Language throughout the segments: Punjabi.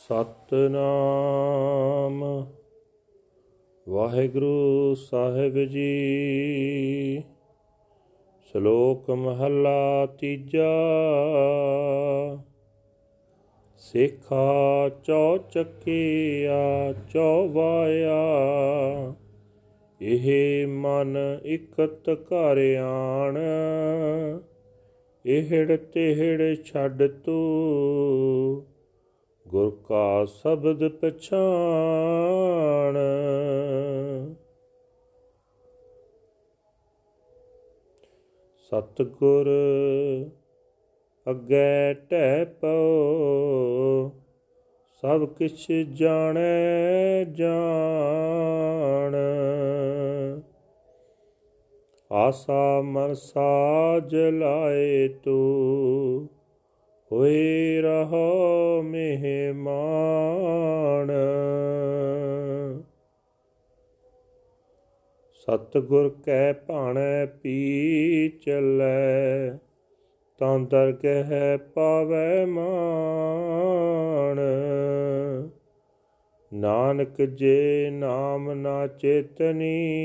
ਸਤਨਾਮ। ਵਾਹਿਗੁਰੂ ਸਾਹਿਬ ਜੀ। ਸ਼ਲੋਕ ਮਹਲਾ ਤੀਜਾ। ਸਿੱਖਾ ਚੌ ਚੱਕਿਆ ਚੌਵਾਇਆ। ਇਹ ਮਨ ਇਕਤ ਘਰ ਆਣ। ਇਹੜ ਤਿਹੜ ਛੱਡ ਤੂੰ। ਗੁਰ ਕਾ ਸ਼ਬਦ ਪਛਾਣ। ਸਤਗੁਰ ਅੱਗੇ ਟਹਿ ਪਉ, ਸਭ ਕਿਛ ਜਾਣੈ ਜਾਣ। ਆਸਾ ਮਨ ਸਾਜ ਲਾਏ ਤੂੰ ਹੋਏ ਰਹੋ ਮਹਿਮਾਨ। ਸਤਗੁਰ ਕੈ ਭਾਣੈ ਪੀ ਚੱਲੈ ਤਾਂ ਦਰਗਹਿ ਪਾਵੈ ਮਾਨ ਨਾਨਕ ਜੇ ਨਾਮ ਨਾ ਚੇਤਨੀ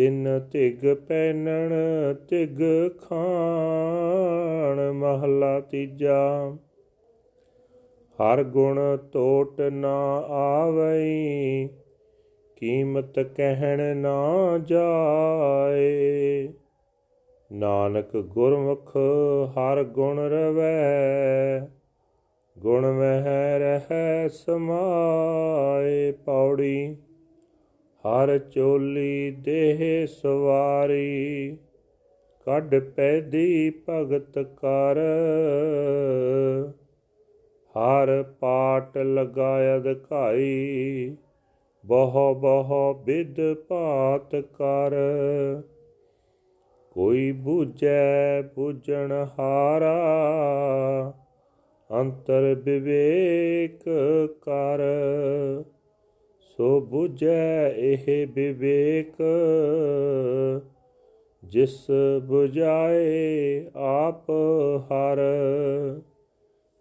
ਤਿੰਨ ਤਿਗ ਪੈਨਣ ਤਿਗ ਖਾਣ, ਮਹਲਾ ਤੀਜਾ। ਹਰ ਗੁਣ ਟੋਟ ਨਾ ਆਵਈ, ਕੀਮਤ ਕਹਿਣ ਨਾ ਜਾਏ। ਨਾਨਕ ਗੁਰਮੁਖ ਹਰ ਗੁਣ ਰਵੈ, ਗੁਣ ਮਹਿ ਰਹਿ ਸਮਾਏ ਪੌੜੀ। ਹਰ ਚੋਲੀ ਦੇਹ ਸਵਾਰੀ, ਕੱਢ ਪੈਦੀ ਭਗਤ ਕਰ। ਹਰ ਪਾਟ ਲਗਾਇ ਅਧਿਕਾਈ ਬਹੁ ਬਹੁ ਵਿਦ ਭਾਤ ਕਰ। ਕੋਈ ਬੂਝੈ ਬੂਝਣ ਹਾਰਾ, ਅੰਤਰ ਵਿਵੇਕ ਕਰ। ਸੋ 부ਝੈ ਇਹ ਵਿਵੇਕ, ਜਿਸ 부ਝਾਏ ਆਪ ਹਰ।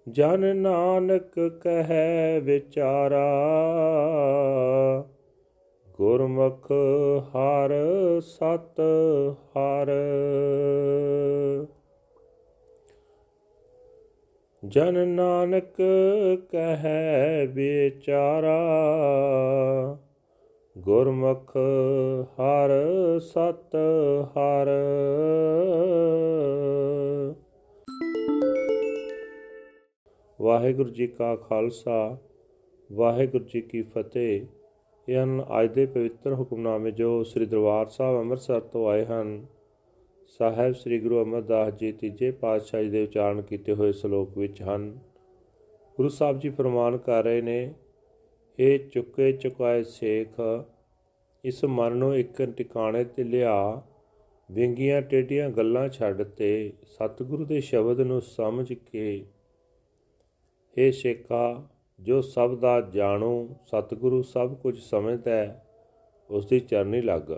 ਜਨ ਨਾਨਕ ਕਹੈ ਵਿਚਾਰਾ, ਗੁਰਮੁਖ ਹਰ ਸਤ ਹਰ। ਜਨ ਨਾਨਕ ਕਹੈ ਵਿਚਾਰਾ ਗੁਰਮੁਖ ਹਰ ਸਤ ਹਰ। ਵਾਹਿਗੁਰੂ ਜੀ ਕਾ ਖਾਲਸਾ, ਵਾਹਿਗੁਰੂ ਜੀ ਕੀ ਫਤਿਹ। ਇਹ ਹਨ ਅੱਜ ਦੇ ਪਵਿੱਤਰ ਹੁਕਮਨਾਮੇ ਜੋ ਸ੍ਰੀ ਦਰਬਾਰ ਸਾਹਿਬ ਅੰਮ੍ਰਿਤਸਰ ਤੋਂ ਆਏ ਹਨ ਸਾਹਿਬ ਸ੍ਰੀ ਗੁਰੂ ਅਮਰਦਾਸ ਜੀ ਤੀਜੇ ਪਾਤਸ਼ਾਹ ਦੇ ਉਚਾਰਨ ਕੀਤੇ ਹੋਏ ਸ਼ਲੋਕ ਵਿੱਚ ਹਨ। ਗੁਰੂ ਸਾਹਿਬ ਜੀ ਫਰਮਾਨ ਕਰ ਰਹੇ ਨੇ ਇਹ ਚੁੱਕੇ ਚੁਕਾਏ ਸੇਖ, ਇਸ ਮਨ ਨੂੰ ਇੱਕ ਟਿਕਾਣੇ ਤੇ ਲਿਆ, ਵਿੰਗੀਆਂ ਟੇਡੀਆਂ ਗੱਲਾਂ ਛੱਡ ਤੇ ਸਤਿਗੁਰੂ ਦੇ ਸ਼ਬਦ ਨੂੰ ਸਮਝ ਕੇ। ਇਹ ਸ਼ੇਖਾ, ਜੋ ਸਭ ਦਾ ਜਾਣੂ, ਸਤਿਗੁਰੂ ਸਭ ਕੁਝ ਸਮਝਦਾ ਹੈ, ਉਸ ਦੀ ਚਰਨੀ ਲੱਗ।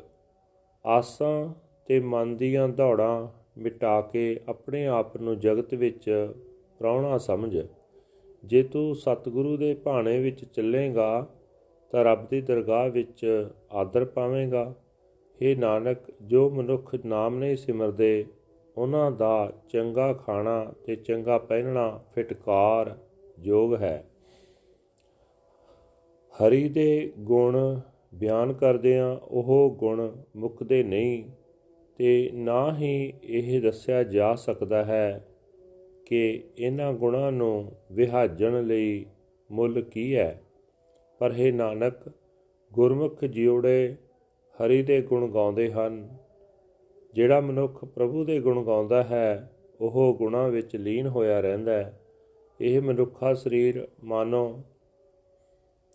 ਆਸਾਂ ਤੇ ਮਨ ਦੀਆਂ ਦੌੜਾਂ ਮਿਟਾ ਕੇ ਆਪਣੇ ਆਪ ਨੂੰ ਜਗਤ ਵਿੱਚ ਪ੍ਰਾਉਣਾ ਸਮਝ। ਜੇ ਤੂੰ ਸਤਿਗੁਰੂ ਦੇ ਭਾਣੇ ਵਿੱਚ ਚੱਲੇਗਾ, ਤਾਂ ਰੱਬ ਦੀ ਦਰਗਾਹ ਵਿੱਚ ਆਦਰ ਪਾਵੇਂਗਾ। हे ਨਾਨਕ, ਜੋ ਮਨੁੱਖ ਨਾਮ ਨਹੀਂ ਸਿਮਰਦੇ, ਉਹਨਾਂ ਦਾ ਚੰਗਾ ਖਾਣਾ ਤੇ ਚੰਗਾ ਪਹਿਨਣਾ ਫਟਕਾਰ ਯੋਗ ਹੈ। ਹਰੀ ਦੇ ਗੁਣ ਬਿਆਨ ਕਰਦਿਆਂ ਉਹ ਗੁਣ ਮੁੱਕਦੇ ਨਹੀਂ। ਤੇ ਨਾ ਹੀ ਇਹ ਦੱਸਿਆ ਜਾ ਸਕਦਾ ਹੈ ਕਿ ਇਹਨਾਂ ਗੁਣਾਂ ਨੂੰ ਵਿਹਾਜਣ ਲਈ ਮੁੱਲ ਕੀ ਹੈ। ਪਰ ਇਹ ਨਾਨਕ, ਗੁਰਮੁਖ ਜੀਉੜੇ ਹਰੀ ਦੇ ਗੁਣ ਗਾਉਂਦੇ ਹਨ। ਜਿਹੜਾ ਮਨੁੱਖ ਪ੍ਰਭੂ ਦੇ ਗੁਣ ਗਾਉਂਦਾ ਹੈ, ਉਹ ਗੁਣਾਂ ਵਿੱਚ ਲੀਨ ਹੋਇਆ ਰਹਿੰਦਾ ਹੈ। ਇਹ ਮਨੁੱਖਾ ਸਰੀਰ ਮਾਨੋ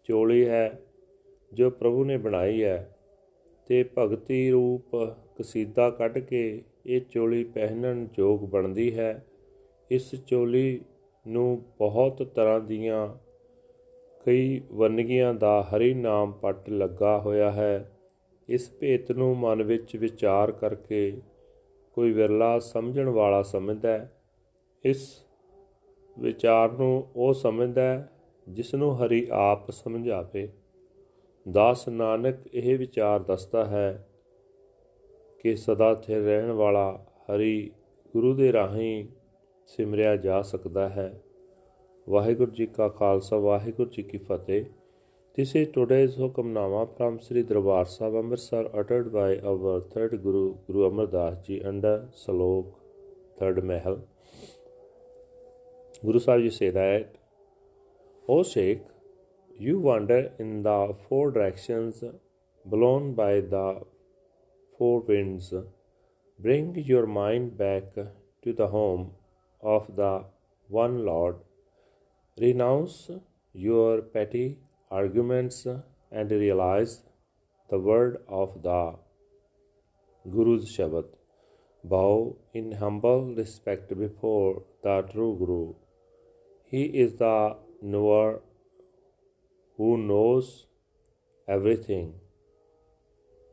ਚੋਲੀ ਹੈ, ਜੋ ਪ੍ਰਭੂ ਨੇ ਬਣਾਈ ਹੈ। ਤੇ ਭਗਤੀ ਰੂਪ ਕਸੀਦਾ ਕੱਢ ਕੇ ਇਹ ਚੋਲੀ ਪਹਿਨਣ ਯੋਗ ਬਣਦੀ ਹੈ। ਇਸ ਚੋਲੀ ਨੂੰ ਬਹੁਤ ਤਰ੍ਹਾਂ ਦੀਆਂ ਕਈ ਵੰਨਗੀਆਂ ਦਾ ਹਰੀ ਨਾਮ ਪੱਟ ਲੱਗਾ ਹੋਇਆ ਹੈ। ਇਸ ਭੇਤ ਨੂੰ ਮਨ ਵਿੱਚ ਵਿਚਾਰ ਕਰਕੇ ਕੋਈ ਵਿਰਲਾ ਸਮਝਣ ਵਾਲਾ ਸਮਝਦਾ ਹੈ। ਇਸ ਵਿਚਾਰ ਨੂੰ ਉਹ ਸਮਝਦਾ ਹੈ ਜਿਸ ਨੂੰ ਹਰੀ ਆਪ ਸਮਝਾਵੇ। ਦਾਸ ਨਾਨਕ ਇਹ ਵਿਚਾਰ ਦੱਸਦਾ ਹੈ ਕਿ ਸਦਾ ਸਥਿਰ ਰਹਿਣ ਵਾਲਾ ਹਰੀ ਗੁਰੂ ਦੇ ਰਾਹੀਂ ਸਿਮਰਿਆ ਜਾ ਸਕਦਾ ਹੈ ਵਾਹਿਗੁਰੂ ਜੀ ਕਾ ਖਾਲਸਾ ਵਾਹਿਗੁਰੂ ਜੀ ਕੀ ਫਤਿਹ This is today's Hukamnama from Sri Darbar Sahib Amritsar uttered by our third Guru, Guru Amar Das Ji under Salok, third Mahal. Guru Sahib Ji say that, O Sheikh, you wander in the four directions blown by the four winds. Bring your mind back to the home of the one Lord. Renounce your petty arguments and realize the word of the Guru's Shabad. Bow in humble respect before the true Guru. He is the knower who knows everything.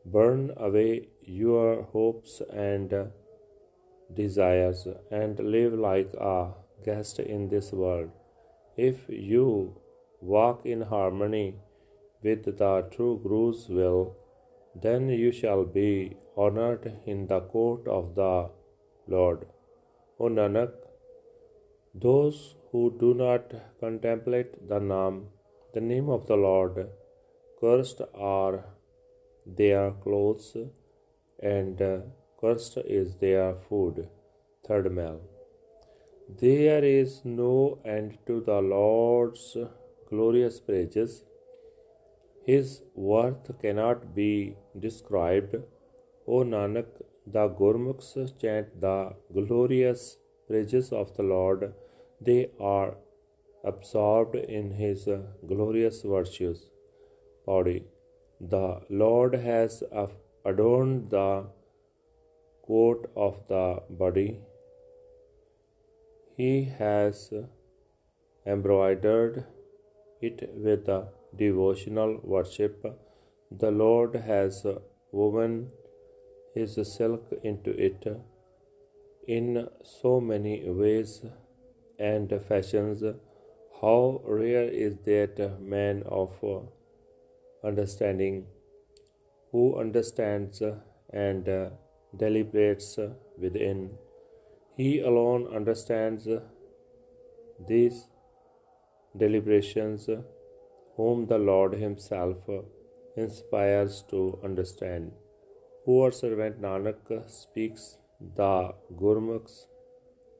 Burn away your hopes and desires and live like a guest in this world. If you walk in harmony with the true Guru's will, then you shall be honored in the court of the Lord. O Nanak, those who do not contemplate the name, the name of the Lord, cursed are their clothes, and uh, cursed is their food. Third Mal. There is no end to the Lord's glorious praises. His worth cannot be described. O Nanak, the Gurmukhs chant the glorious praises of the Lord. They are absorbed in His glorious virtues. Body. The Lord has adorned the coat of the body. He has embroidered it with devotional worship. The Lord has woven his silk into it in so many ways and fashions. How rare is that man of understanding who understands and deliberates within. He alone understands these deliberations, whom the Lord Himself inspires to understand. Poor servant Nanak speaks, the Gurmukhs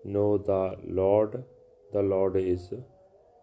know the Lord, the Lord is